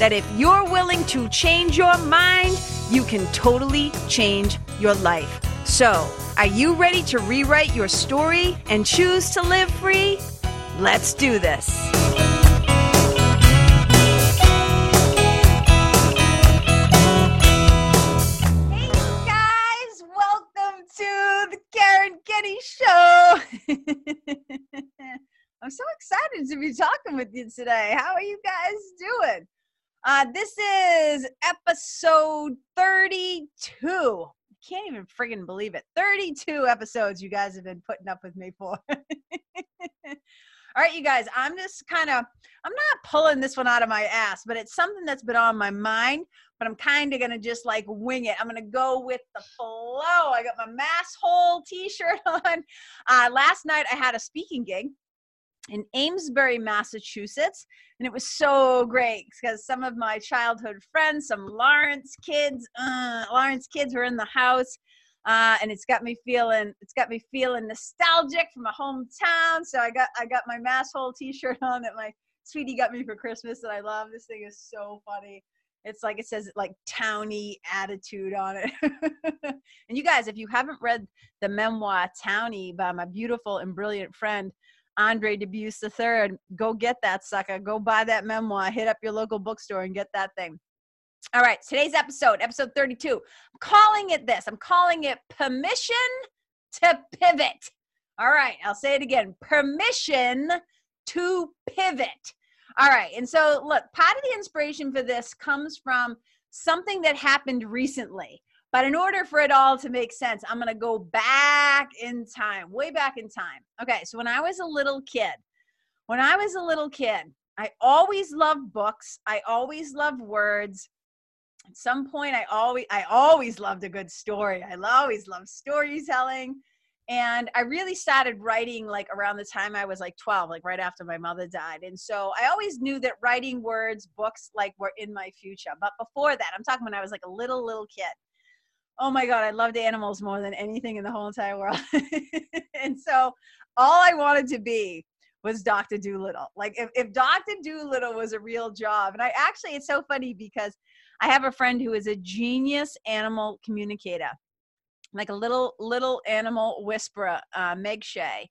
that if you're willing to change your mind, you can totally change your life. So, are you ready to rewrite your story and choose to live free? Let's do this. Hey, guys, welcome to the Karen Kenney Show. I'm so excited to be talking with you today. How are you guys doing? Uh, this is episode 32. I Can't even friggin' believe it. 32 episodes you guys have been putting up with me for. All right, you guys, I'm just kind of, I'm not pulling this one out of my ass, but it's something that's been on my mind, but I'm kind of going to just like wing it. I'm going to go with the flow. I got my mass hole t shirt on. Uh, last night I had a speaking gig in Amesbury, Massachusetts. And it was so great because some of my childhood friends, some Lawrence kids, uh, Lawrence kids were in the house. Uh, and it's got me feeling it's got me feeling nostalgic for my hometown. So I got I got my masshole t-shirt on that my sweetie got me for Christmas that I love. This thing is so funny. It's like it says like towny attitude on it. and you guys, if you haven't read the memoir Townie by my beautiful and brilliant friend Andre Dubus III. Go get that sucker. Go buy that memoir. Hit up your local bookstore and get that thing. All right, today's episode, episode 32. I'm calling it this. I'm calling it Permission to Pivot. All right, I'll say it again. Permission to pivot. All right, and so look, part of the inspiration for this comes from something that happened recently. But in order for it all to make sense, I'm going to go back in time, way back in time. Okay, so when I was a little kid, when I was a little kid, I always loved books. I always loved words. At some point, I always I always loved a good story. I always loved storytelling. And I really started writing like around the time I was like 12, like right after my mother died. And so I always knew that writing words, books, like were in my future. But before that, I'm talking when I was like a little, little kid oh my god i loved animals more than anything in the whole entire world. And so all i wanted to be was dr dolittle. Like if, if dr dolittle was a real job and i actually it's so funny because i have a friend who is a genius animal communicator like a little little animal whisperer uh, meg shea.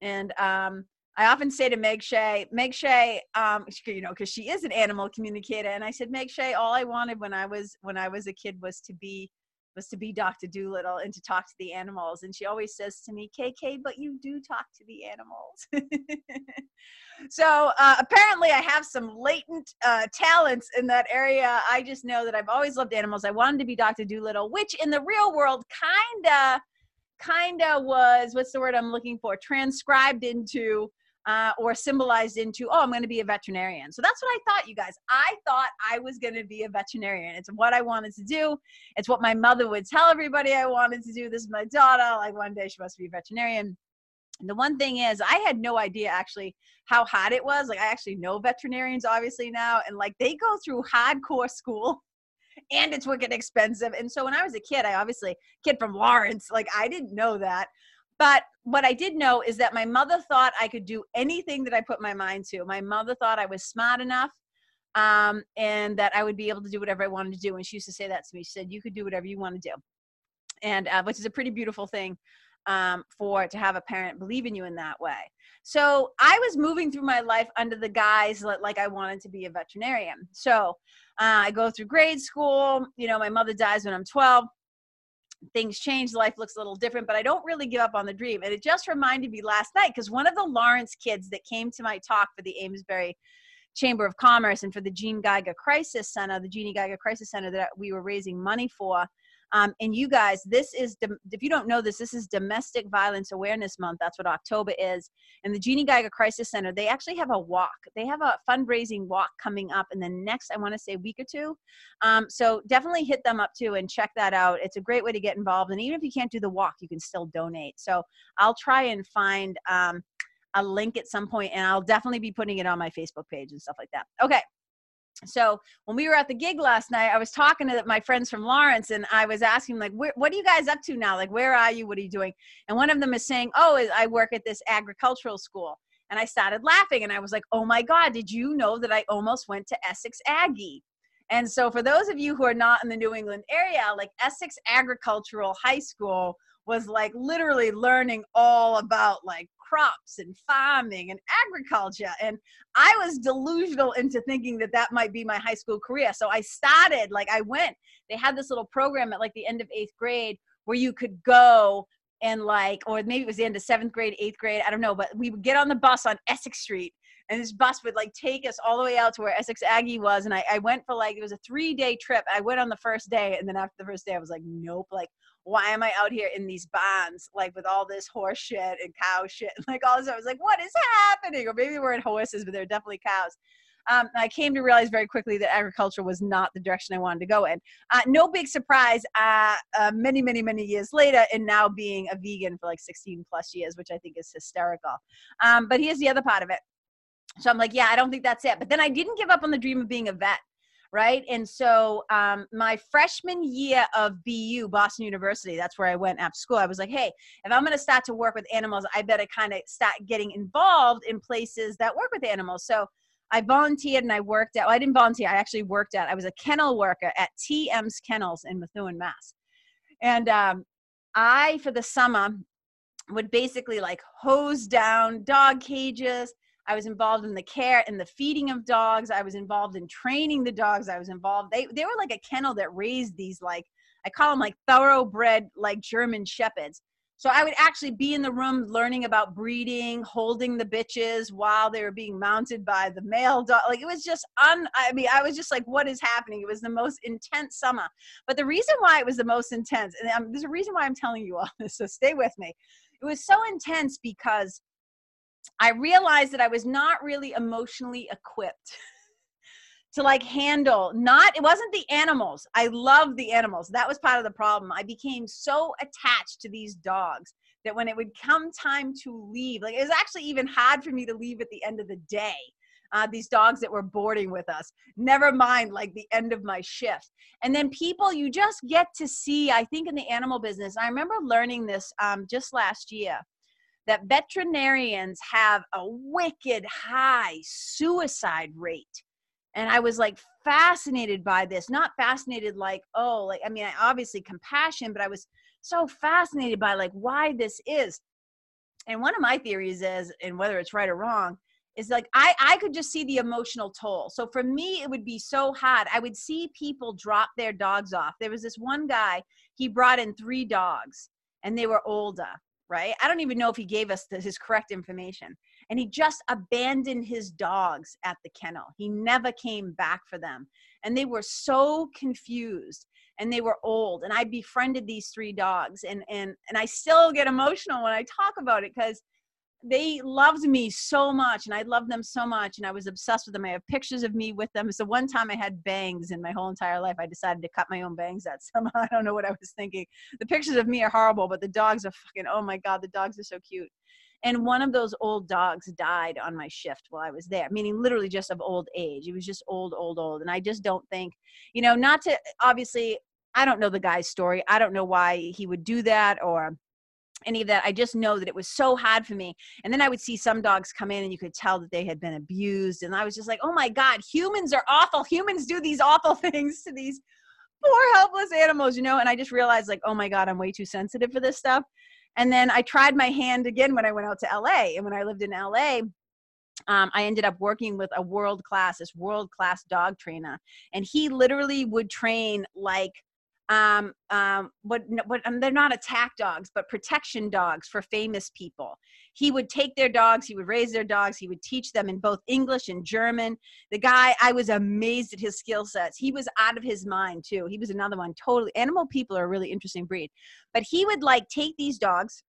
And um, I often say to Meg Shea, Meg Shea, um, you know, because she is an animal communicator, and I said, Meg Shea, all I wanted when I was when I was a kid was to be was to be Dr. Dolittle and to talk to the animals. And she always says to me, KK, but you do talk to the animals. so uh, apparently, I have some latent uh, talents in that area. I just know that I've always loved animals. I wanted to be Dr. Dolittle, which in the real world kind of kind of was what's the word I'm looking for transcribed into uh, or symbolized into, oh, I'm going to be a veterinarian. So that's what I thought, you guys. I thought I was going to be a veterinarian. It's what I wanted to do. It's what my mother would tell everybody I wanted to do. This is my daughter. Like one day she must be a veterinarian. And the one thing is, I had no idea actually how hard it was. Like, I actually know veterinarians obviously now, and like they go through hardcore school and it's wicked expensive. And so when I was a kid, I obviously, kid from Lawrence, like I didn't know that. But what I did know is that my mother thought I could do anything that I put my mind to. My mother thought I was smart enough um, and that I would be able to do whatever I wanted to do. And she used to say that to me. She said, You could do whatever you want to do. And uh, which is a pretty beautiful thing um, for to have a parent believe in you in that way. So I was moving through my life under the guise that, like I wanted to be a veterinarian. So uh, I go through grade school. You know, my mother dies when I'm 12 things change life looks a little different but i don't really give up on the dream. And it just reminded me last night because one of the lawrence kids that came to my talk for the amesbury chamber of commerce and for the Jean Geiger crisis center the Jeanne Geiger crisis center that we were raising money for Um, and you guys, this is, if you don't know this, this is Domestic Violence Awareness Month. That's what October is. And the Jeanne Geiger Crisis Center, they actually have a walk. They have a fundraising walk coming up in the next, I want to say, week or two. Um, so definitely hit them up too and check that out. It's a great way to get involved. And even if you can't do the walk, you can still donate. So I'll try and find um, a link at some point, and I'll definitely be putting it on my Facebook page and stuff like that. Okay so when we were at the gig last night i was talking to my friends from lawrence and i was asking like what are you guys up to now? Like where are you? What are you doing? And one of them is saying oh i work at this agricultural school. And i started laughing and i was like oh my god did you know that i almost went to essex aggie? And so for those of you who are not in the new england area like essex agricultural high school was like literally learning all about like crops and farming and agriculture. And I was delusional into thinking that that might be my high school career. So I started, like, I went, they had this little program at like the end of eighth grade where you could go and like, or maybe it was the end of seventh grade, eighth grade, I don't know, but we would get on the bus on Essex Street and this bus would like take us all the way out to where Essex Aggie was. And I, I went for like, it was a three day trip. I went on the first day. And then after the first day, I was like, nope, like, why am I out here in these bonds, like with all this horse shit and cow shit? And like all this, I was like, what is happening? Or maybe we're in horses, but they're definitely cows. Um, I came to realize very quickly that agriculture was not the direction I wanted to go in. Uh, no big surprise, uh, uh, many, many, many years later, and now being a vegan for like 16 plus years, which I think is hysterical. Um, but here's the other part of it. So I'm like, yeah, I don't think that's it. But then I didn't give up on the dream of being a vet right? And so um, my freshman year of BU, Boston University, that's where I went after school. I was like, hey, if I'm going to start to work with animals, I better kind of start getting involved in places that work with animals. So I volunteered and I worked at, well, I didn't volunteer, I actually worked at, I was a kennel worker at TM's Kennels in Methuen, Mass. And um, I, for the summer, would basically like hose down dog cages, I was involved in the care and the feeding of dogs. I was involved in training the dogs. I was involved. They they were like a kennel that raised these like I call them like thoroughbred like German shepherds. So I would actually be in the room learning about breeding, holding the bitches while they were being mounted by the male dog. Like it was just un I mean, I was just like, what is happening? It was the most intense summer. But the reason why it was the most intense, and um, there's a reason why I'm telling you all this, so stay with me. It was so intense because I realized that I was not really emotionally equipped to like handle not it wasn't the animals. I love the animals. That was part of the problem. I became so attached to these dogs that when it would come time to leave, like it was actually even hard for me to leave at the end of the day. Uh, these dogs that were boarding with us. Never mind, like the end of my shift. And then people, you just get to see. I think in the animal business, I remember learning this um, just last year that veterinarians have a wicked high suicide rate. And I was like fascinated by this, not fascinated like, oh, like, I mean, I obviously compassion, but I was so fascinated by like why this is. And one of my theories is, and whether it's right or wrong, is like I, I could just see the emotional toll. So for me, it would be so hard. I would see people drop their dogs off. There was this one guy, he brought in three dogs and they were older right? I don't even know if he gave us the, his correct information. And he just abandoned his dogs at the kennel. He never came back for them. And they were so confused and they were old. And I befriended these three dogs. And, and, and I still get emotional when I talk about it because they loved me so much and I loved them so much and I was obsessed with them. I have pictures of me with them. So one time I had bangs in my whole entire life. I decided to cut my own bangs out somehow. I don't know what I was thinking. The pictures of me are horrible, but the dogs are fucking, oh my God, the dogs are so cute. And one of those old dogs died on my shift while I was there, meaning literally just of old age. It was just old, old, old. And I just don't think, you know, not to obviously, I don't know the guy's story. I don't know why he would do that or any of that. I just know that it was so hard for me. And then I would see some dogs come in and you could tell that they had been abused. And I was just like, oh my God, humans are awful. Humans do these awful things to these poor helpless animals, you know? And I just realized, like, oh my God, I'm way too sensitive for this stuff. And then I tried my hand again when I went out to LA. And when I lived in LA, um, I ended up working with a world class, this world class dog trainer. And he literally would train like um, um, what, what um, they're not attack dogs, but protection dogs for famous people. He would take their dogs, he would raise their dogs, he would teach them in both English and German. The guy, I was amazed at his skill sets. He was out of his mind too. He was another one, totally. Animal people are a really interesting breed. But he would like take these dogs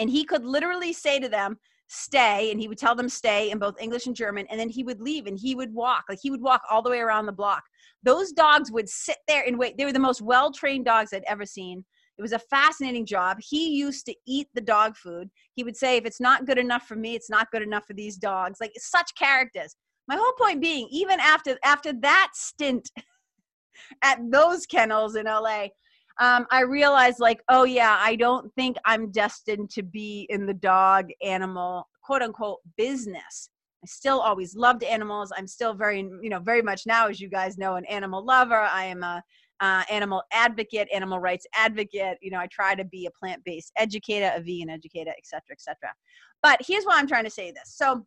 and he could literally say to them, stay and he would tell them stay in both english and german and then he would leave and he would walk like he would walk all the way around the block. Those dogs would sit there and wait. They were the most well trained dogs i'd ever seen. It was a fascinating job. He used to eat the dog food. He would say if it's not good enough for me it's not good enough for these dogs. Like such characters. My whole point being even after after that stint at those kennels in la um, I realized like, oh yeah, I don't think I'm destined to be in the dog animal quote unquote business. I still always loved animals. I'm still very, you know, very much now, as you guys know, an animal lover. I am a uh, animal advocate, animal rights advocate. You know, I try to be a plant-based educator, a vegan educator, etc., etc. But here's why I'm trying to say this. So,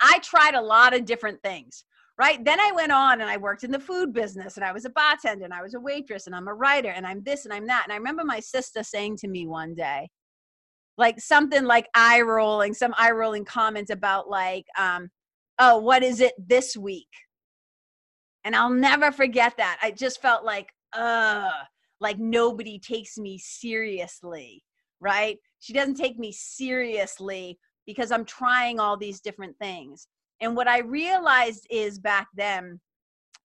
I tried a lot of different things right? Then I went on and I worked in the food business and I was a bartender and I was a waitress and I'm a writer and I'm this and I'm that. And I remember my sister saying to me one day, like something like eye rolling, some eye rolling comments about like, um, oh, what is it this week? And I'll never forget that. I just felt like, uh, like nobody takes me seriously, right? She doesn't take me seriously because I'm trying all these different things. And what I realized is back then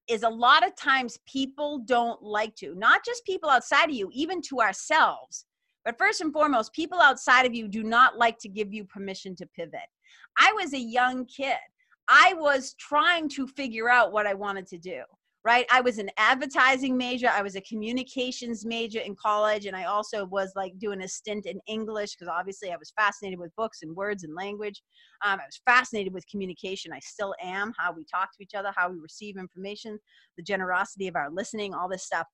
is a lot of times people don't like to, not just people outside of you, even to ourselves. But first and foremost, people outside of you do not like to give you permission to pivot. I was a young kid. I was trying to figure out what I wanted to do right? I was an advertising major. I was a communications major in college. And I also was like doing a stint in English because obviously I was fascinated with books and words and language. Um, I was fascinated with communication. I still am, how we talk to each other, how we receive information, the generosity of our listening, all this stuff.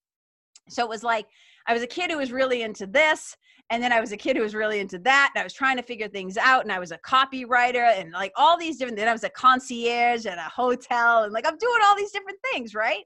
So it was like I was a kid who was really into this, and then I was a kid who was really into that, and I was trying to figure things out, and I was a copywriter, and like all these different. Then I was a concierge at a hotel, and like I'm doing all these different things, right?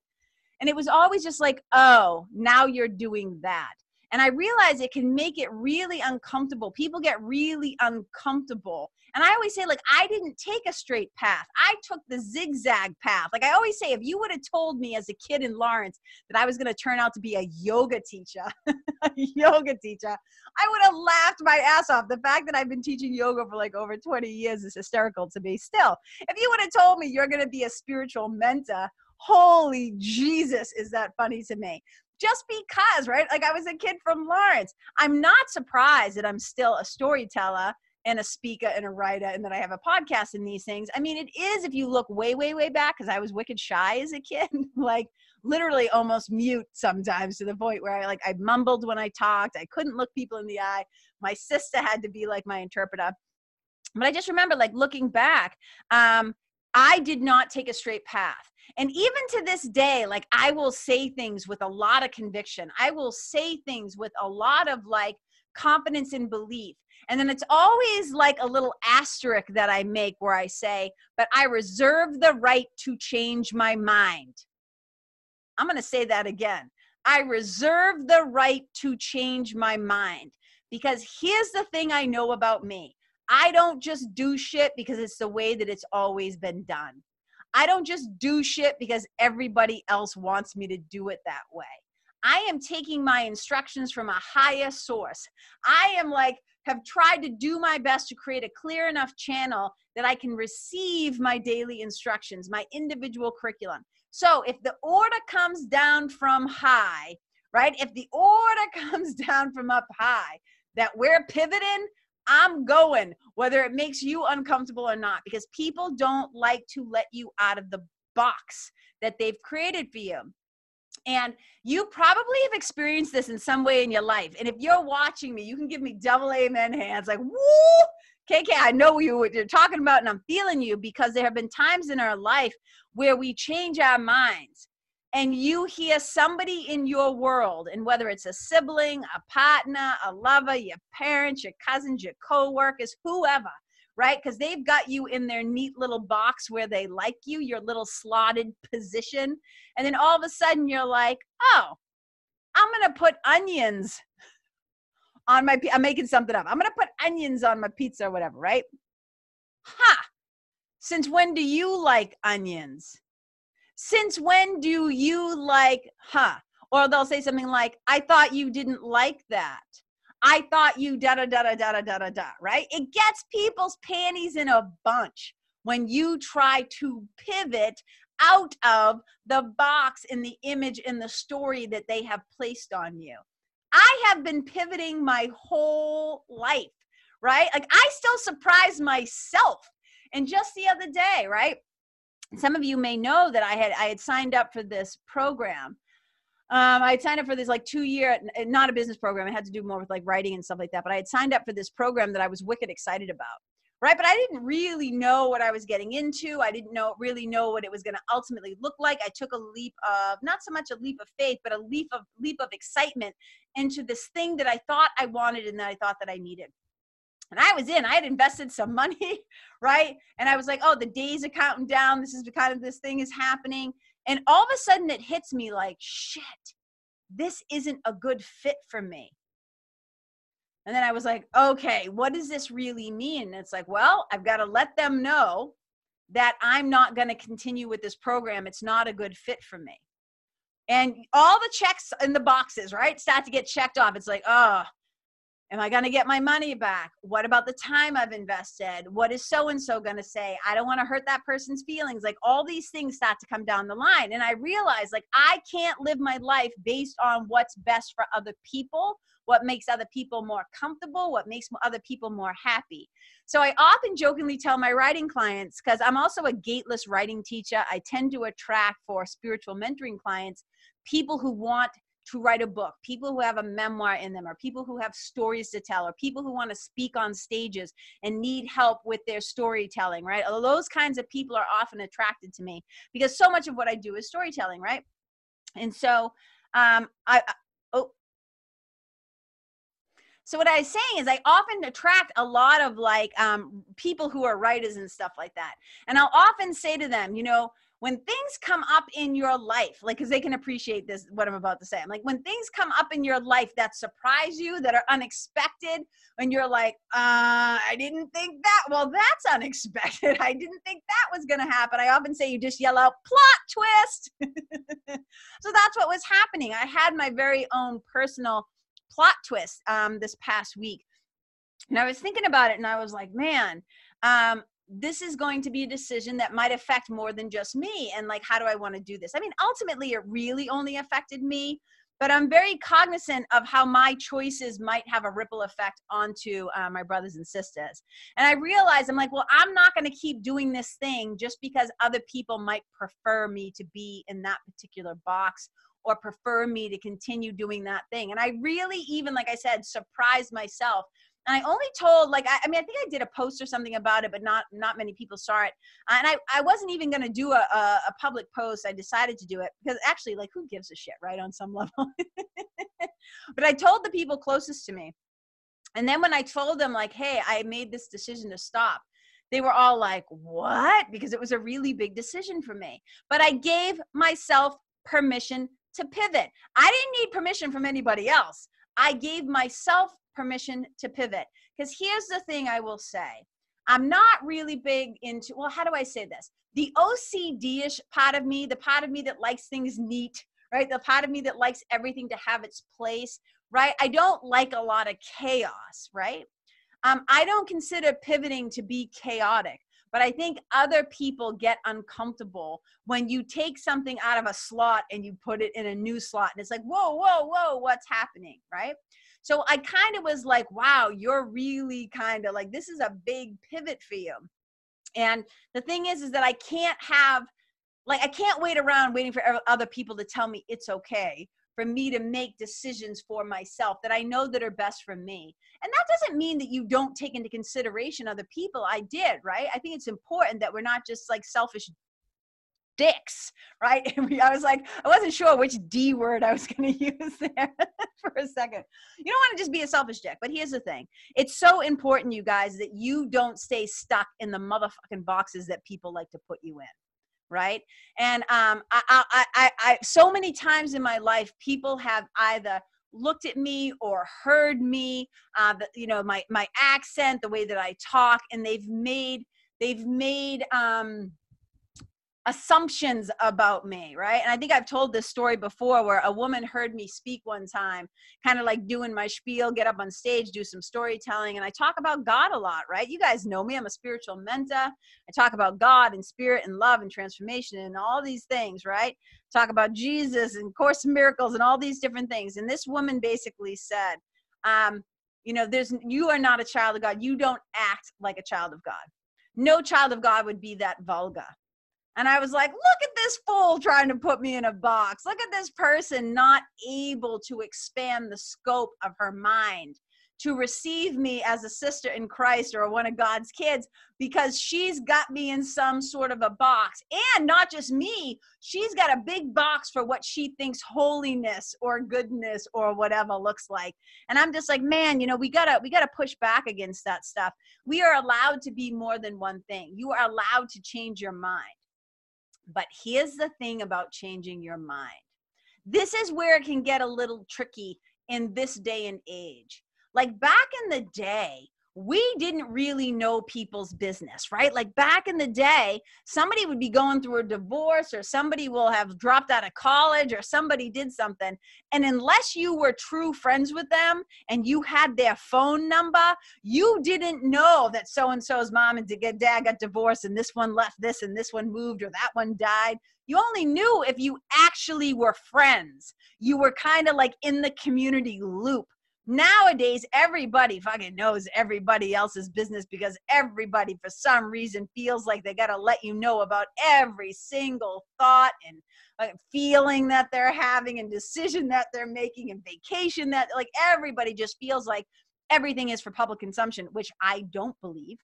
And it was always just like, oh, now you're doing that. And I realize it can make it really uncomfortable. People get really uncomfortable. And I always say, like, I didn't take a straight path. I took the zigzag path. Like I always say, if you would have told me as a kid in Lawrence that I was going to turn out to be a yoga teacher, a yoga teacher, I would have laughed my ass off. The fact that I've been teaching yoga for like over 20 years is hysterical to me still. If you would have told me you're going to be a spiritual mentor, holy Jesus, is that funny to me? Just because, right? Like I was a kid from Lawrence. I'm not surprised that I'm still a storyteller and a speaker and a writer and that I have a podcast and these things. I mean, it is if you look way, way, way back, because I was wicked shy as a kid, like literally almost mute sometimes to the point where I like I mumbled when I talked. I couldn't look people in the eye. My sister had to be like my interpreter. But I just remember like looking back, um, I did not take a straight path. And even to this day, like I will say things with a lot of conviction. I will say things with a lot of like confidence and belief. And then it's always like a little asterisk that I make where I say, but I reserve the right to change my mind. I'm going to say that again. I reserve the right to change my mind because here's the thing I know about me I don't just do shit because it's the way that it's always been done. I don't just do shit because everybody else wants me to do it that way. I am taking my instructions from a higher source. I am like, have tried to do my best to create a clear enough channel that I can receive my daily instructions, my individual curriculum. So if the order comes down from high, right? If the order comes down from up high that we're pivoting, I'm going, whether it makes you uncomfortable or not, because people don't like to let you out of the box that they've created for you. And you probably have experienced this in some way in your life. And if you're watching me, you can give me double amen hands like, woo, KK, I know you what you're talking about, and I'm feeling you because there have been times in our life where we change our minds and you hear somebody in your world, and whether it's a sibling, a partner, a lover, your parents, your cousins, your co-workers, whoever, right? Because they've got you in their neat little box where they like you, your little slotted position. And then all of a sudden you're like, oh, I'm going to put onions on my I'm making something up. I'm going to put onions on my pizza or whatever, right? Ha. Since when do you like onions? Since when do you like huh? Or they'll say something like, I thought you didn't like that. I thought you da da da da da da da da, right? It gets people's panties in a bunch when you try to pivot out of the box in the image in the story that they have placed on you. I have been pivoting my whole life, right? Like I still surprise myself. And just the other day, right? Some of you may know that I had I had signed up for this program. Um, I had signed up for this like two year, not a business program. It had to do more with like writing and stuff like that. But I had signed up for this program that I was wicked excited about right but i didn't really know what i was getting into i didn't know really know what it was going to ultimately look like i took a leap of not so much a leap of faith but a leap of leap of excitement into this thing that i thought i wanted and that i thought that i needed and i was in i had invested some money right and i was like oh the days are counting down this is the kind of this thing is happening and all of a sudden it hits me like shit this isn't a good fit for me and then I was like, okay, what does this really mean? And it's like, well, I've got to let them know that I'm not going to continue with this program. It's not a good fit for me. And all the checks in the boxes, right, start to get checked off. It's like, oh, am I going to get my money back? What about the time I've invested? What is so and so going to say? I don't want to hurt that person's feelings. Like all these things start to come down the line. And I realized, like, I can't live my life based on what's best for other people what makes other people more comfortable, what makes other people more happy. So I often jokingly tell my writing clients, because I'm also a gateless writing teacher, I tend to attract for spiritual mentoring clients people who want to write a book, people who have a memoir in them, or people who have stories to tell, or people who want to speak on stages and need help with their storytelling, right? Those kinds of people are often attracted to me because so much of what I do is storytelling, right? And so um, I, oh, so what I was saying is I often attract a lot of like um, people who are writers and stuff like that. And I'll often say to them, you know, when things come up in your life, like, because they can appreciate this, what I'm about to say. I'm like, when things come up in your life that surprise you, that are unexpected, when you're like, uh, I didn't think that, well, that's unexpected. I didn't think that was going to happen. I often say, you just yell out, plot twist. so that's what was happening. I had my very own personal plot twist um, this past week. And I was thinking about it and I was like, man, um, this is going to be a decision that might affect more than just me. And like, how do I want to do this? I mean, ultimately, it really only affected me, but I'm very cognizant of how my choices might have a ripple effect onto uh, my brothers and sisters. And I realized I'm like, well, I'm not going to keep doing this thing just because other people might prefer me to be in that particular box or prefer me to continue doing that thing. And I really, even like I said, surprised myself. And I only told like I, I mean I think I did a post or something about it, but not not many people saw it. Uh, and I, I wasn't even gonna do a, a, a public post. I decided to do it because actually like who gives a shit, right? On some level. but I told the people closest to me. And then when I told them like, hey, I made this decision to stop, they were all like, what? Because it was a really big decision for me. But I gave myself permission to pivot. I didn't need permission from anybody else. I gave myself permission to pivot. Because here's the thing I will say I'm not really big into, well, how do I say this? The OCD ish part of me, the part of me that likes things neat, right? The part of me that likes everything to have its place, right? I don't like a lot of chaos, right? Um, I don't consider pivoting to be chaotic. But I think other people get uncomfortable when you take something out of a slot and you put it in a new slot. And it's like, whoa, whoa, whoa, what's happening? Right. So I kind of was like, wow, you're really kind of like, this is a big pivot for you. And the thing is, is that I can't have, like, I can't wait around waiting for other people to tell me it's okay for me to make decisions for myself that I know that are best for me. And that doesn't mean that you don't take into consideration other people. I did, right? I think it's important that we're not just like selfish dicks, right? I was like, I wasn't sure which D word I was going to use there for a second. You don't want to just be a selfish dick, but here's the thing it's so important, you guys, that you don't stay stuck in the motherfucking boxes that people like to put you in right? And um I, I i i so many times in my life people have either looked at me or heard me uh the, you know my my accent the way that i talk and they've made they've made um assumptions about me, right? And I think I've told this story before where a woman heard me speak one time, kind of like doing my spiel, get up on stage, do some storytelling, and I talk about God a lot, right? You guys know me, I'm a spiritual mentor. I talk about God and spirit and love and transformation and all these things, right? Talk about Jesus and Course in Miracles and all these different things. And this woman basically said, um, you know, there's you are not a child of God. You don't act like a child of God. No child of God would be that vulgar and I was like, look at this fool trying to put me in a box. Look at this person not able to expand the scope of her mind to receive me as a sister in Christ or one of God's kids because she's got me in some sort of a box. And not just me, she's got a big box for what she thinks holiness or goodness or whatever looks like. And I'm just like, man, you know, we got to we got to push back against that stuff. We are allowed to be more than one thing. You are allowed to change your mind. But here's the thing about changing your mind this is where it can get a little tricky in this day and age. Like back in the day, we didn't really know people's business, right? Like back in the day, somebody would be going through a divorce or somebody will have dropped out of college or somebody did something. And unless you were true friends with them and you had their phone number, you didn't know that so and so's mom and dad got divorced and this one left this and this one moved or that one died. You only knew if you actually were friends. You were kind of like in the community loop Nowadays, everybody fucking knows everybody else's business because everybody, for some reason, feels like they got to let you know about every single thought and uh, feeling that they're having and decision that they're making and vacation that, like, everybody just feels like everything is for public consumption, which I don't believe.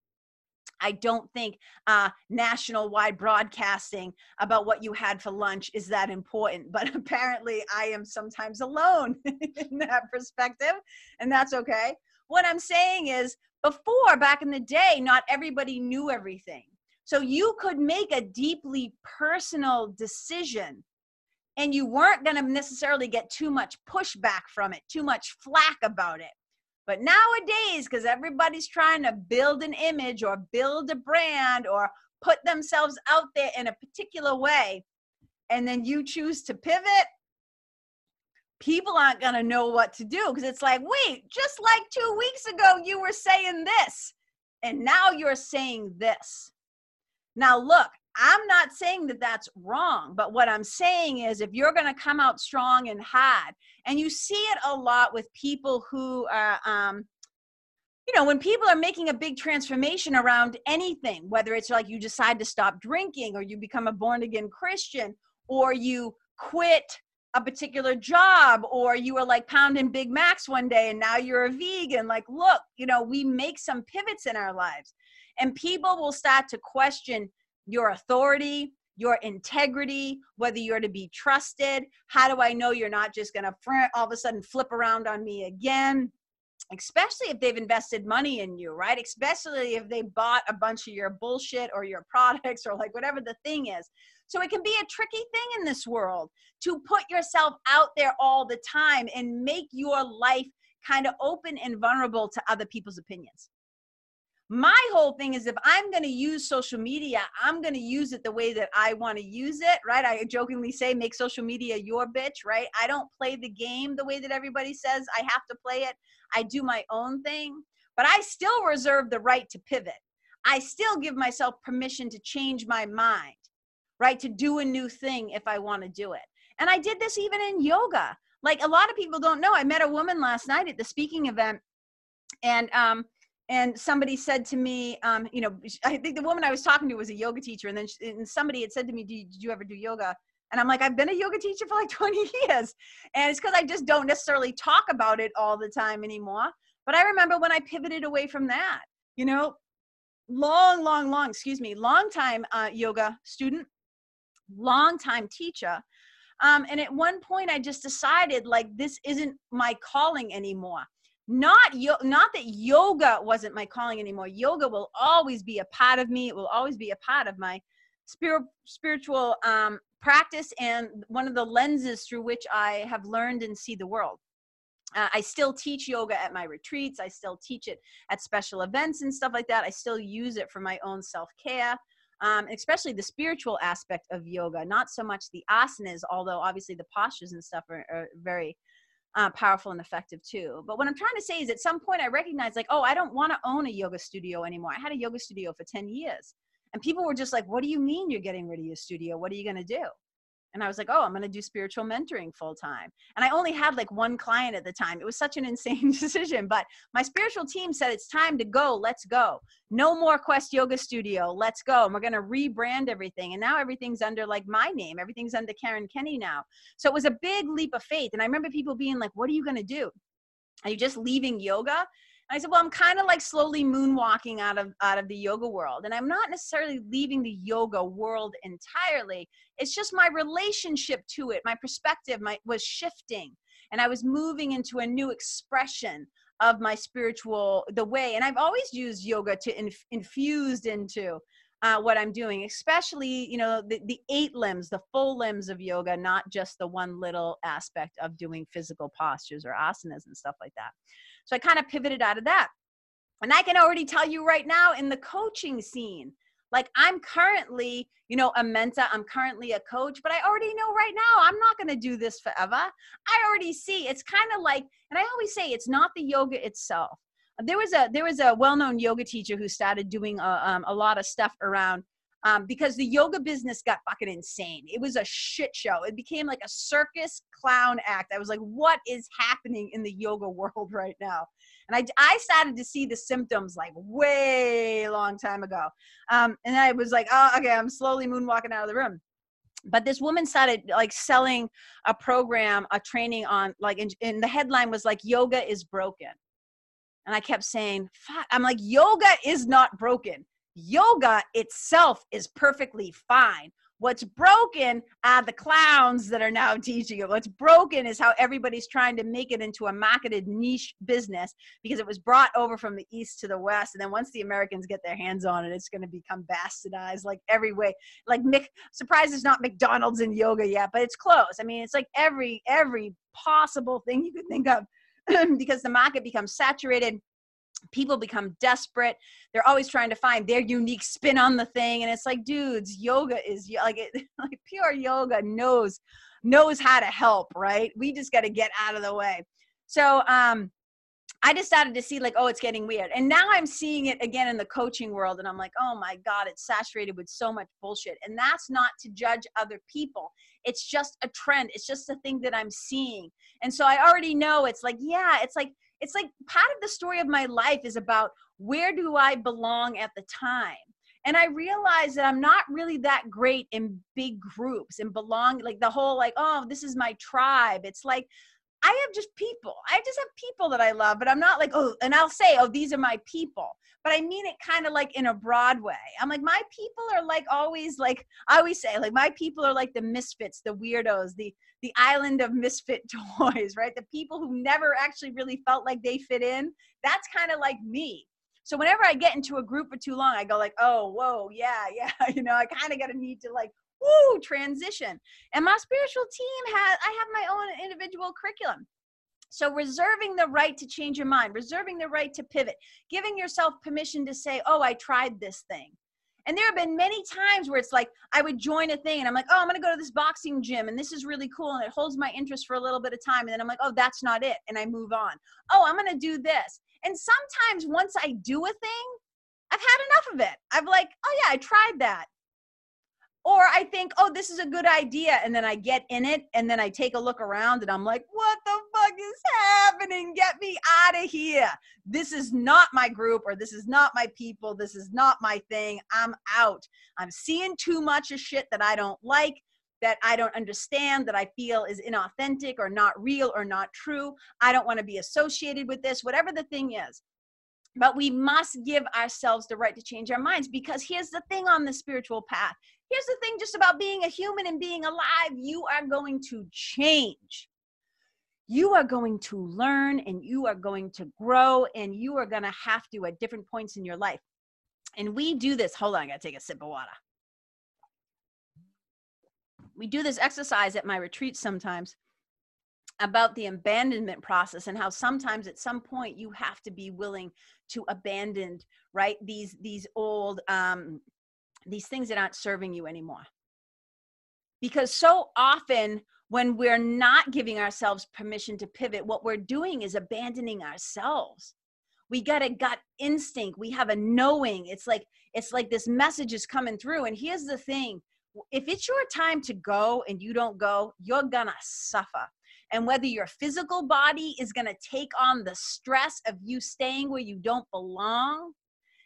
I don't think uh, national wide broadcasting about what you had for lunch is that important. But apparently, I am sometimes alone in that perspective, and that's okay. What I'm saying is, before, back in the day, not everybody knew everything. So you could make a deeply personal decision and you weren't going to necessarily get too much pushback from it, too much flack about it. But nowadays, because everybody's trying to build an image or build a brand or put themselves out there in a particular way, and then you choose to pivot, people aren't going to know what to do because it's like, wait, just like two weeks ago, you were saying this, and now you're saying this. Now, look, I'm not saying that that's wrong, but what I'm saying is if you're going to come out strong and hard, and you see it a lot with people who are, um, you know, when people are making a big transformation around anything, whether it's like you decide to stop drinking or you become a born again Christian or you quit a particular job or you were like pounding Big Macs one day and now you're a vegan. Like, look, you know, we make some pivots in our lives and people will start to question your authority, your integrity, whether you're to be trusted. How do I know you're not just going to all of a sudden flip around on me again? Especially if they've invested money in you, right? Especially if they bought a bunch of your bullshit or your products or like whatever the thing is. So it can be a tricky thing in this world to put yourself out there all the time and make your life kind of open and vulnerable to other people's opinions my whole thing is if i'm going to use social media i'm going to use it the way that i want to use it right? I jokingly say make social media your bitch right? I don't play the game the way that everybody says i have to play it. I do my own thing but i still reserve the right to pivot. I still give myself permission to change my mind right? To do a new thing if i want to do it. And i did this even in yoga. Like a lot of people don't know i met a woman last night at the speaking event and um and somebody said to me, um, you know, I think the woman I was talking to was a yoga teacher, and then she, and somebody had said to me, did, did you ever do yoga?" And I'm like, I've been a yoga teacher for like 20 years, and it's because I just don't necessarily talk about it all the time anymore. But I remember when I pivoted away from that, you know, long, long, long, excuse me, long time uh, yoga student, long time teacher. Um, and at one point, I just decided like this isn't my calling anymore not yo- not that yoga wasn't my calling anymore yoga will always be a part of me it will always be a part of my spirit, spiritual um, practice and one of the lenses through which I have learned and see the world. Uh, I still teach yoga at my retreats. I still teach it at special events and stuff like that. I still use it for my own self care, um, especially the spiritual aspect of yoga, not so much the asanas, although obviously the postures and stuff are, are very uh, powerful and effective too. But what I'm trying to say is at some point I recognized, like, oh, I don't want to own a yoga studio anymore. I had a yoga studio for 10 years. And people were just like, what do you mean you're getting rid of your studio? What are you going to do? And I was like, oh, I'm going to do spiritual mentoring full time. And I only had like one client at the time. It was such an insane decision, but my spiritual team said it's time to go. Let's go. No more Quest Yoga Studio. Let's go. And we're going to rebrand everything. And now everything's under like my name. Everything's under Karen Kenney now. So it was a big leap of faith. And I remember people being like, what are you going to do? Are you just leaving yoga? I said, well, I'm kind of like slowly moonwalking out of out of the yoga world, and I'm not necessarily leaving the yoga world entirely. It's just my relationship to it, my perspective, my was shifting, and I was moving into a new expression of my spiritual the way. And I've always used yoga to inf- infused into uh, what I'm doing, especially you know the, the eight limbs, the full limbs of yoga, not just the one little aspect of doing physical postures or asanas and stuff like that. So I kind of pivoted out of that. And I can already tell you right now in the coaching scene, like I'm currently, you know, a mentor, I'm currently a coach, but I already know right now I'm not going to do this forever. I already see it's kind of like, and I always say it's not the yoga itself. There was a there was a well-known yoga teacher who started doing a, um, a lot of stuff around um, because the yoga business got fucking insane. It was a shit show. It became like a circus clown act. I was like, what is happening in the yoga world right now? And I, I started to see the symptoms like way long time ago. Um, and I was like, oh, okay, I'm slowly moonwalking out of the room. But this woman started like selling a program, a training on like, and, and the headline was like, yoga is broken. And I kept saying, fuck I'm like, yoga is not broken yoga itself is perfectly fine. What's broken are the clowns that are now teaching it. What's broken is how everybody's trying to make it into a marketed niche business because it was brought over from the east to the west. And then once the Americans get their hands on it, it's going to become bastardized like every way. Like Mick, surprise, it's not McDonald's in yoga yet, but it's close. I mean, it's like every every possible thing you could think of because the market becomes saturated people become desperate they're always trying to find their unique spin on the thing and it's like dudes yoga is like it, like pure yoga knows knows how to help right we just got to get out of the way so um I started to see like, oh, it's getting weird. And now I'm seeing it again in the coaching world. And I'm like, oh my God, it's saturated with so much bullshit. And that's not to judge other people. It's just a trend. It's just a thing that I'm seeing. And so I already know it's like, yeah, it's like it's like part of the story of my life is about where do I belong at the time. And I realized that I'm not really that great in big groups and belong like the whole like, oh, this is my tribe. It's like I have just people. I just have people that I love, but I'm not like, oh, and I'll say, oh, these are my people. But I mean it kind of like in a broad way. I'm like, my people are like always like I always say, like my people are like the misfits, the weirdos, the the island of misfit toys, right? The people who never actually really felt like they fit in. That's kind of like me. So whenever I get into a group for too long, I go like, oh, whoa, yeah, yeah. You know, I kind of got to need to like, transition. And my spiritual team has, I have my own individual curriculum. So reserving the right to change your mind, reserving the right to pivot, giving yourself permission to say, oh, I tried this thing. And there have been many times where it's like I would join a thing and I'm like, oh, I'm going to go to this boxing gym and this is really cool and it holds my interest for a little bit of time. And then I'm like, oh, that's not it. And I move on. Oh, I'm going to do this. And sometimes once I do a thing, I've had enough of it. I've like, oh, yeah, I tried that or I think, oh, this is a good idea. And then I get in it and then I take a look around and I'm like, what the fuck is happening? Get me out of here. This is not my group or this is not my people. This is not my thing. I'm out. I'm seeing too much of shit that I don't like, that I don't understand, that I feel is inauthentic or not real or not true. I don't want to be associated with this, whatever the thing is. But we must give ourselves the right to change our minds because here's the thing on the spiritual path Here's the thing just about being a human and being alive you are going to change. You are going to learn and you are going to grow and you are going to have to at different points in your life. And we do this. Hold on, I got to take a sip of water. we do this exercise at my retreats sometimes about the abandonment process and how sometimes at some point you have to be willing to abandon right these these old um these things that aren't serving you anymore. Because so often when we're not giving ourselves permission to pivot what we're doing is abandoning ourselves. We got a gut instinct. We have a knowing. It's like it's like this message is coming through. And here's the thing if it's your time to go and you don't go you're gonna suffer and whether your physical body is going to take on the stress of you staying where you don't belong.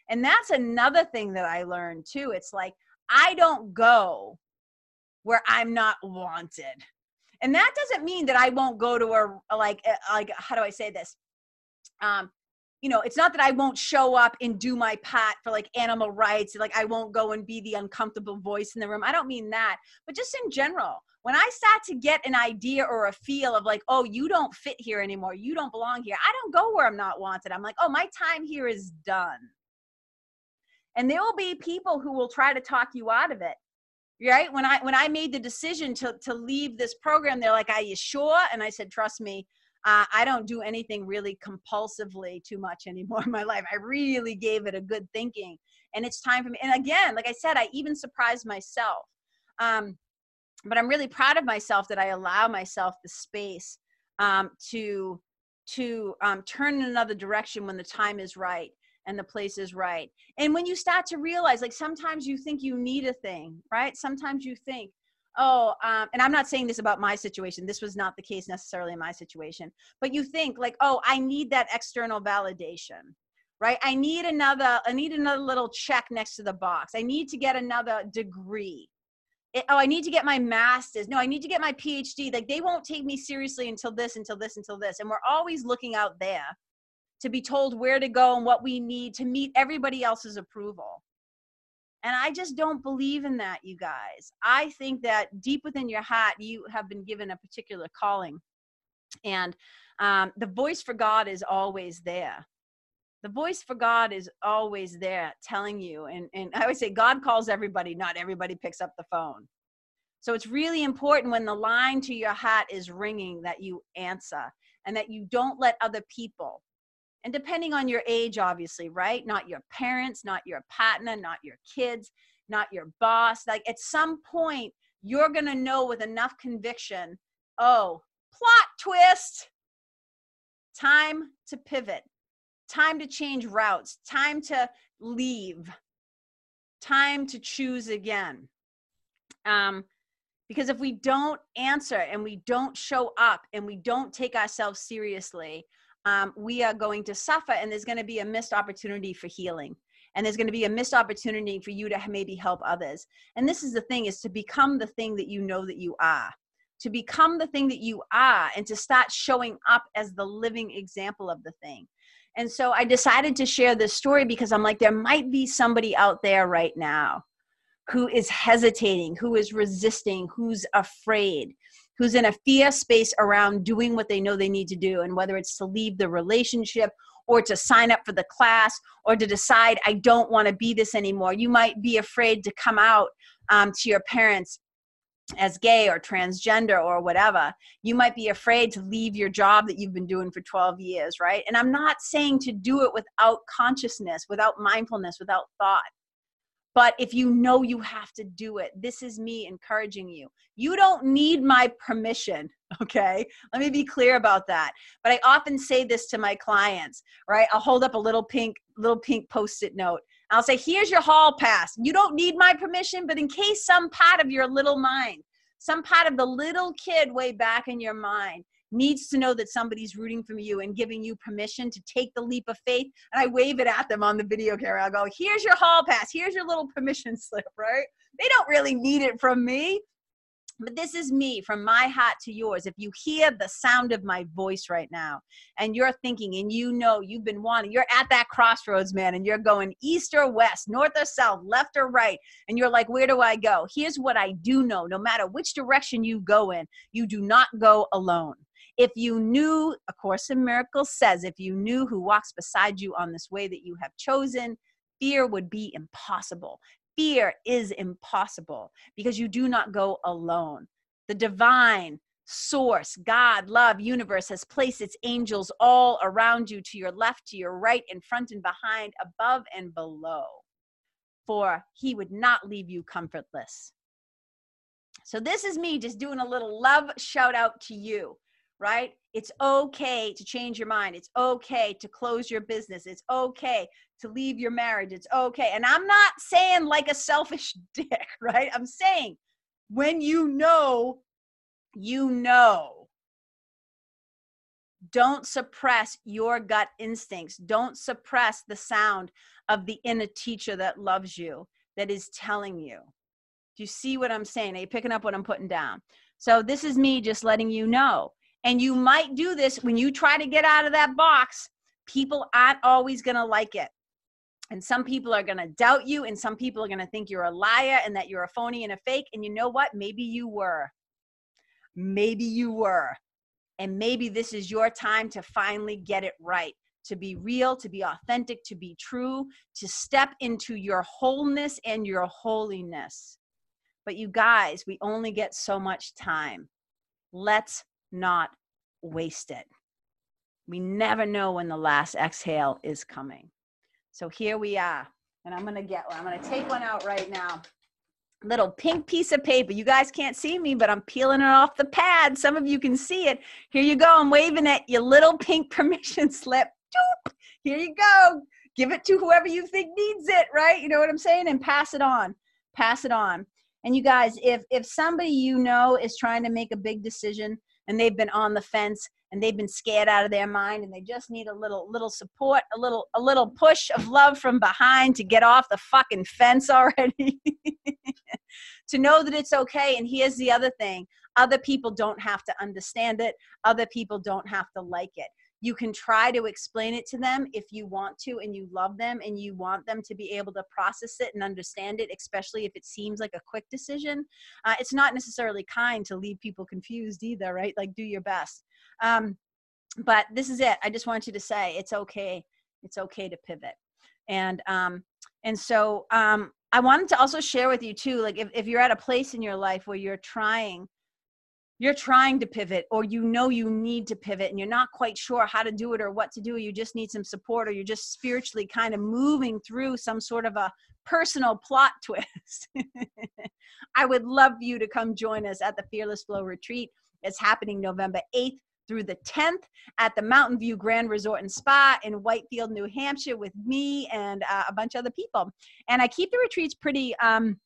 And that's another thing that I learned too. It's like, I don't go where I'm not wanted. And that doesn't mean that I won't go to a, like, eh, like, how do I say this? Um, you know, it's not that I won't show up and do my part for like animal rights. Like I won't go and be the uncomfortable voice in the room. I don't mean that, but just in general, when I start to get an idea or a feel of like, oh, you don't fit here anymore, you don't belong here, I don't go where I'm not wanted. I'm like, oh, my time here is done. And there will be people who will try to talk you out of it. Right? When I when I made the decision to to leave this program, they're like, "Are you sure?" And I said, "Trust me, uh, I don't do anything really compulsively too much anymore in my life. I really gave it a good thinking, and it's time for me. And again, like I said, I even surprised myself. Um, but i'm really proud of myself that i allow myself the space um, to to um, turn in another direction when the time is right and the place is right. And when you start to realize like sometimes you think you need a thing right? Sometimes you think oh um, and i'm not saying this about my situation. This was not the case necessarily in my situation. But you think like oh i need that external validation right? I need another i need another little check next to the box. I need to get another degree it, oh, I need to get my master's. No, I need to get my PhD. Like they won't take me seriously until this, until this, until this. And we're always looking out there to be told where to go and what we need to meet everybody else's approval. And I just don't believe in that, you guys. I think that deep within your heart, you have been given a particular calling. And um, the voice for God is always there the voice for God is always there telling you. And, and I always say, God calls everybody, not everybody picks up the phone. So it's really important when the line to your heart is ringing that you answer and that you don't let other people, and depending on your age, obviously, right? Not your parents, not your partner, not your kids, not your boss. Like at some point, you're going to know with enough conviction oh, plot twist, time to pivot time to change routes, time to leave, time to choose again. Um, because if we don't answer and we don't show up and we don't take ourselves seriously, um, we are going to suffer and there's going to be a missed opportunity for healing. And there's going to be a missed opportunity for you to maybe help others. And this is the thing is to become the thing that you know that you are. To become the thing that you are and to start showing up as the living example of the thing and so I decided to share this story because I'm like, there might be somebody out there right now who is hesitating, who is resisting, who's afraid, who's in a fear space around doing what they know they need to do. And whether it's to leave the relationship or to sign up for the class or to decide, I don't want to be this anymore. You might be afraid to come out um, to your parents as gay or transgender or whatever, you might be afraid to leave your job that you've been doing for 12 years, right? And I'm not saying to do it without consciousness, without mindfulness, without thought. But if you know you have to do it, this is me encouraging you. You don't need my permission, okay? Let me be clear about that. But I often say this to my clients, right? I'll hold up a little pink little pink post-it note I'll say, here's your hall pass. You don't need my permission, but in case some part of your little mind, some part of the little kid way back in your mind needs to know that somebody's rooting for you and giving you permission to take the leap of faith. And I wave it at them on the video camera. I'll go, here's your hall pass. Here's your little permission slip, right? They don't really need it from me. But this is me from my heart to yours. If you hear the sound of my voice right now and you're thinking and you know you've been wanting, you're at that crossroads, man, and you're going east or west, north or south, left or right, and you're like, where do I go? Here's what I do know no matter which direction you go in, you do not go alone. If you knew, A Course in Miracles says, if you knew who walks beside you on this way that you have chosen, fear would be impossible fear is impossible because you do not go alone. The divine source, God, love, universe has placed its angels all around you to your left, to your right, in front and behind, above and below. For he would not leave you comfortless. So, this is me just doing a little love shout out to you, right? It's okay to change your mind. It's okay to close your business. It's okay to leave your marriage. It's okay. And I'm not saying like a selfish dick, right? I'm saying when you know you know. Don't suppress your gut instincts. Don't suppress the sound of the inner teacher that loves you, that is telling you. Do you see what I'm saying? Are you picking up what I'm putting down? So, this is me just letting you know. And you might do this when you try to get out of that box. People aren't always going to like it. And some people are going to doubt you, and some people are going to think you're a liar and that you're a phony and a fake. And you know what? Maybe you were. Maybe you were. And maybe this is your time to finally get it right, to be real, to be authentic, to be true, to step into your wholeness and your holiness. But you guys, we only get so much time. Let's not waste it. We never know when the last exhale is coming. So here we are. And I'm going to get one. I'm going to take one out right now little pink piece of paper. You guys can't see me, but I'm peeling it off the pad. Some of you can see it. Here you go. I'm waving it. Your little pink permission slip. Doop. Here you go. Give it to whoever you think needs it, right? You know what I'm saying? And pass it on. Pass it on. And you guys, if if somebody you know is trying to make a big decision and they've been on the fence and they've been scared out of their mind and they just need a little little support a little a little push of love from behind to get off the fucking fence already to know that it's okay and here's the other thing other people don't have to understand it other people don't have to like it you can try to explain it to them if you want to and you love them and you want them to be able to process it and understand it especially if it seems like a quick decision uh, it's not necessarily kind to leave people confused either right like do your best um, but this is it. I just want you to say it's okay. It's okay to pivot. And um, and so um, I wanted to also share with you too, like if, if you're at a place in your life where you're trying, you're trying to pivot, or you know you need to pivot and you're not quite sure how to do it or what to do, you just need some support, or you're just spiritually kind of moving through some sort of a personal plot twist. I would love you to come join us at the Fearless Flow Retreat. It's happening November 8th through the 10th at the Mountain View Grand Resort and Spa in Whitefield, New Hampshire, with me and uh, a bunch of other people. And I keep the retreats pretty. Um,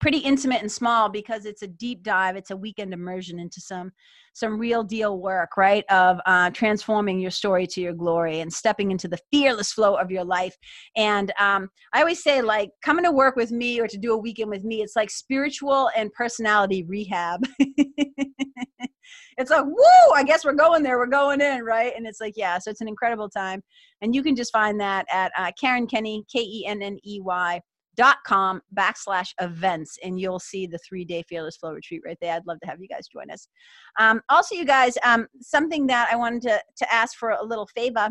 pretty intimate and small because it's a deep dive it's a weekend immersion into some some real deal work right of uh, transforming your story to your glory and stepping into the fearless flow of your life and um, i always say like coming to work with me or to do a weekend with me it's like spiritual and personality rehab it's like, woo, I guess we're going there. We're going in, right? And it's like, yeah, so it's an incredible time. And you can just find that at uh, Karen Kenney, K E N N E Y dot com backslash events and you'll see the three day fearless flow retreat right there i'd love to have you guys join us um, also you guys um, something that i wanted to, to ask for a little favor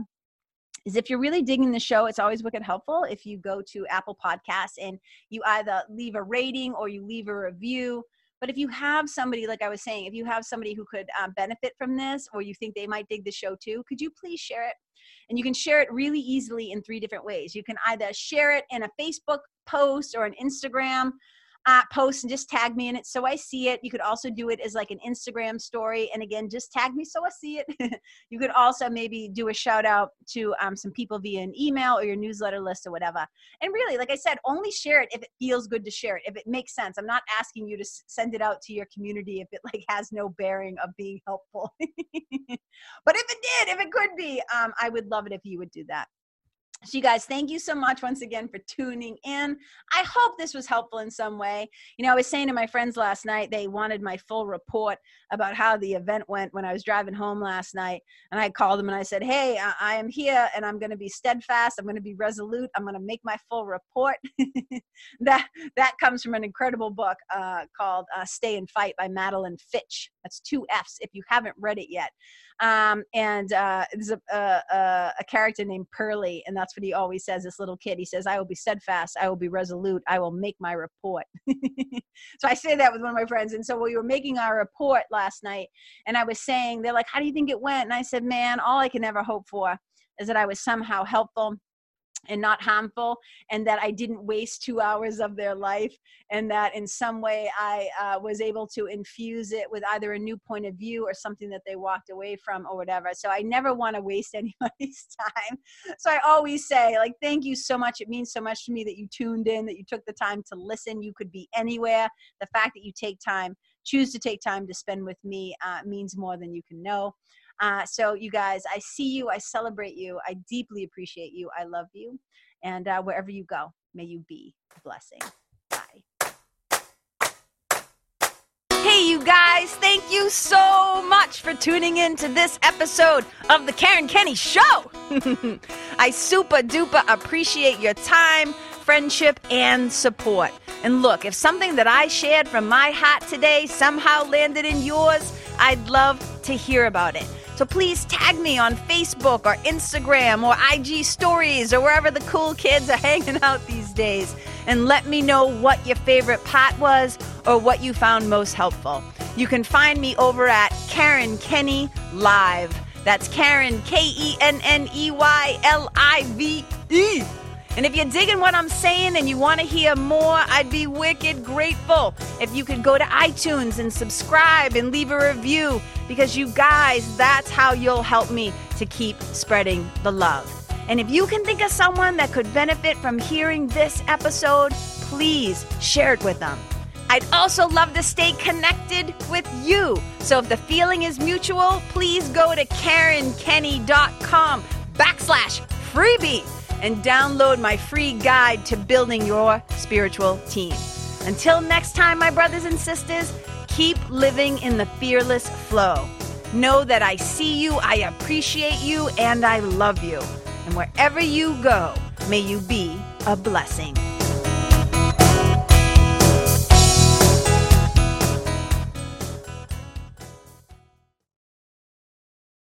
is if you're really digging the show, it's always wicked helpful if you go to Apple Podcasts and you either leave a rating or you leave a review. But if you have somebody, like I was saying, if you have somebody who could um, benefit from this or you think they might dig the show too, could you please share it? And you can share it really easily in three different ways. You can either share it in a Facebook post or an Instagram uh, post and just tag me in it so I see it. You could also do it as like an Instagram story. And again, just tag me so I see it. you could also maybe do a shout out to um, some people via an email or your newsletter list or whatever. And really, like I said, only share it if it feels good to share it, if it makes sense. I'm not asking you to send it out to your community if it like has no bearing of being helpful. but if it did, if it could be, um, I would love it if you would do that. So, you guys, thank you so much once again for tuning in. I hope this was helpful in some way. You know, I was saying to my friends last night, they wanted my full report about how the event went when I was driving home last night. And I called them and I said, Hey, I, am here and I'm going to be steadfast. I'm going to be resolute. I'm going to make my full report. that, that comes from an incredible book uh, called uh, Stay and Fight by Madeline ffitch. That's two F's if you haven't read it yet. Um, and uh, there's a, a, a character named Pearlie, and that's what he always says. This little kid, he says, "I will be steadfast. I will be resolute. I will make my report." so I say that with one of my friends. And so we were making our report last night, and I was saying, they're like, "How do you think it went?" And I said, "Man, all I can ever hope for is that I was somehow helpful." And not harmful and that i didn't waste two hours of their life and that in some way i uh, was able to infuse it with either a new point of view or something that they walked away from or whatever. So i never want to waste anybody's time. So i always say like thank you so much. It means so much to me that you tuned in that you took the time to listen. You could be anywhere. The fact that you take time choose to take time to spend with me uh, means more than you can know uh, so, you guys, I see you. I celebrate you. I deeply appreciate you. I love you. And uh, wherever you go, may you be a blessing. Bye. Hey, you guys, thank you so much for tuning in to this episode of The Karen Kenney Show. I super duper appreciate your time, friendship, and support. And look, if something that I shared from my heart today somehow landed in yours, I'd love to hear about it. So please tag me on Facebook or Instagram or IG stories or wherever the cool kids are hanging out these days and let me know what your favorite part was or what you found most helpful. You can find me over at Karen Kenney Live. That's Karen, K E N N E Y L I V E. And if you're digging what I'm saying and you want to hear more, I'd be wicked grateful if you could go to iTunes and subscribe and leave a review because you guys, that's how you'll help me to keep spreading the love. And if you can think of someone that could benefit from hearing this episode, please share it with them. I'd also love to stay connected with you. So if the feeling is mutual, please go to KarenKenney.com backslash freebie and download my free guide to building your spiritual team. Until next time, my brothers and sisters, keep living in the fearless flow. Know that I see you, I appreciate you, and I love you. And wherever you go, may you be a blessing.